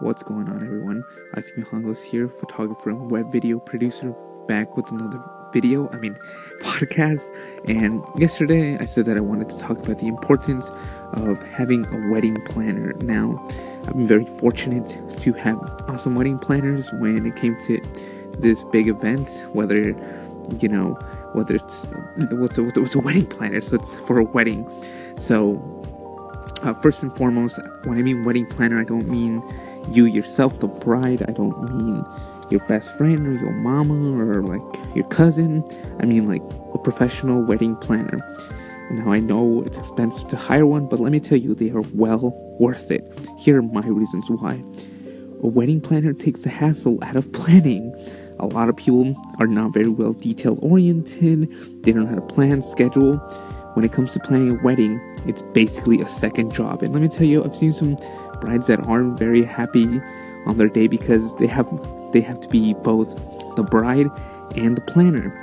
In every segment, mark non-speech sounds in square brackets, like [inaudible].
What's going on, everyone? Isaac Mijangos here, photographer and web video producer, back with another video, I mean, [laughs] podcast. And yesterday I said that I wanted to talk about the importance of having a wedding planner. Now, I've been very fortunate to have awesome wedding planners when it came to this big event, whether, you know, whether it's what's a, what's a wedding planner, so it's for a wedding. So, uh, first and foremost, when I mean wedding planner, I don't mean you yourself, the bride. I don't mean your best friend or your mama or like your cousin. I mean like a professional wedding planner. Now I know it's expensive to hire one, but let me tell you, they are well worth it. Here are my reasons why. A wedding planner takes the hassle out of planning. A lot of people are not very well detail oriented. They don't know how to plan, schedule. When it comes to planning a wedding, it's basically a second job. And let me tell you, I've seen some brides that aren't very happy on their day because they have they have to be both the bride and the planner.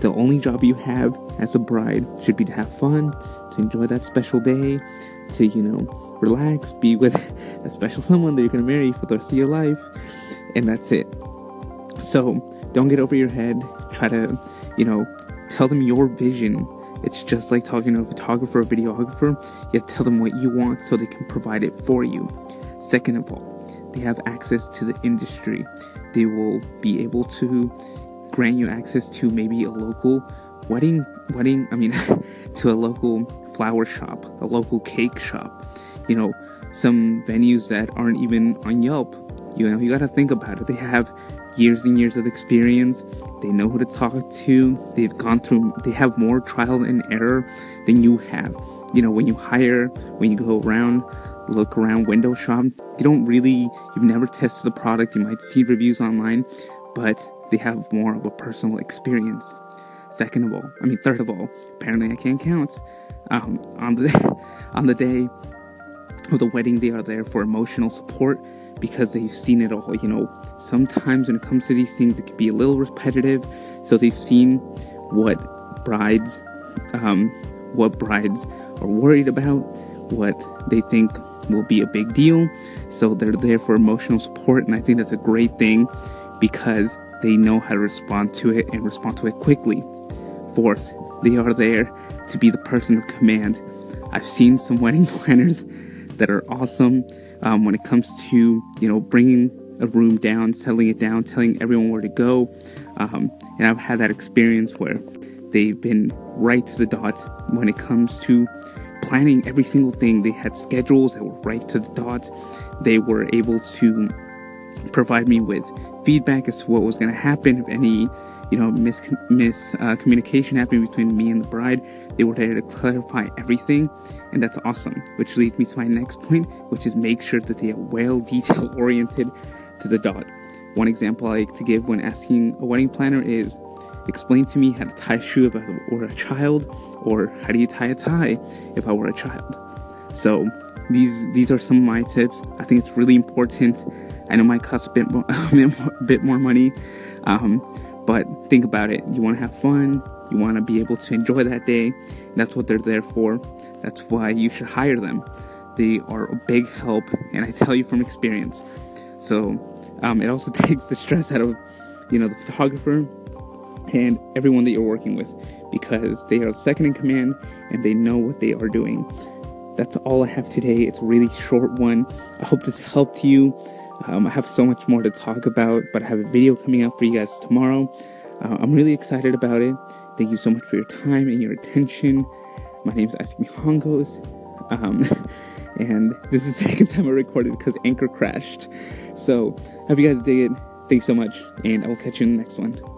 The only job you have as a bride should be to have fun, to enjoy that special day, to you know relax, be with [laughs] a special someone that you're gonna marry for the rest of your life, and that's it. So don't get over your head. Try to, you know, tell them your vision it's just like talking to a photographer or videographer. You have to tell them what you want so they can provide it for you. Second of all, they have access to the industry. They will be able to grant you access to maybe a local wedding wedding I mean [laughs] to a local flower shop, a local cake shop. You know, some venues that aren't even on Yelp. You know, you got to think about it. They have years and years of experience. They know who to talk to. They've gone through, they have more trial and error than you have. You know, when you hire, when you go around, look around, window shop, you don't really, you've never tested the product. You might see reviews online, but they have more of a personal experience. Second of all, I mean, third of all, apparently I can't count. Um, on the [laughs] on the day of the wedding, they are there for emotional support because they've seen it all. You know, sometimes when it comes to these things, it can be a little repetitive. So they've seen what brides, um, what brides are worried about, what they think will be a big deal. So they're there for emotional support, and I think that's a great thing because they know how to respond to it and respond to it quickly. Fourth, they are there to be the person of command. I've seen some [laughs] wedding planners that are awesome um, when it comes to you know bringing a room down, settling it down, telling everyone where to go. Um, and I've had that experience where they've been right to the dot when it comes to planning every single thing. They had schedules that were right to the dot. They were able to provide me with feedback as to what was going to happen if any you know mis miscommunication uh, happened between me and the bride. They were there to clarify everything and that's awesome. Which leads me to my next point which is make sure that they are well [laughs] detail oriented to the dot. One example i like to give when asking a wedding planner is explain to me how to tie a shoe if i were a child or how do you tie a tie if i were a child? So these these are some of my tips. I think it's really important. I know might cost [laughs] a bit more, a bit more money. Um, but think about it. You want to have fun. You want to be able to enjoy that day. That's what they're there for. That's why you should hire them. They are a big help, and I tell you from experience. So um, it also [laughs] takes the stress out of, you know, the photographer and everyone that you're working with because they are second in command and they know what they are doing. That's all I have today. It's a really short one. I hope this helped you. Um, I have so much more to talk about, but I have a video coming out for you guys tomorrow. Uh, I'm really excited about it. Thank you so much for your time and your attention. My name is Isaac Mijangos. Um, [laughs] and this is the [laughs] second time I recorded because Anchor crashed. So, hope you guys dig it. Thanks so much, and I will catch you in the next one.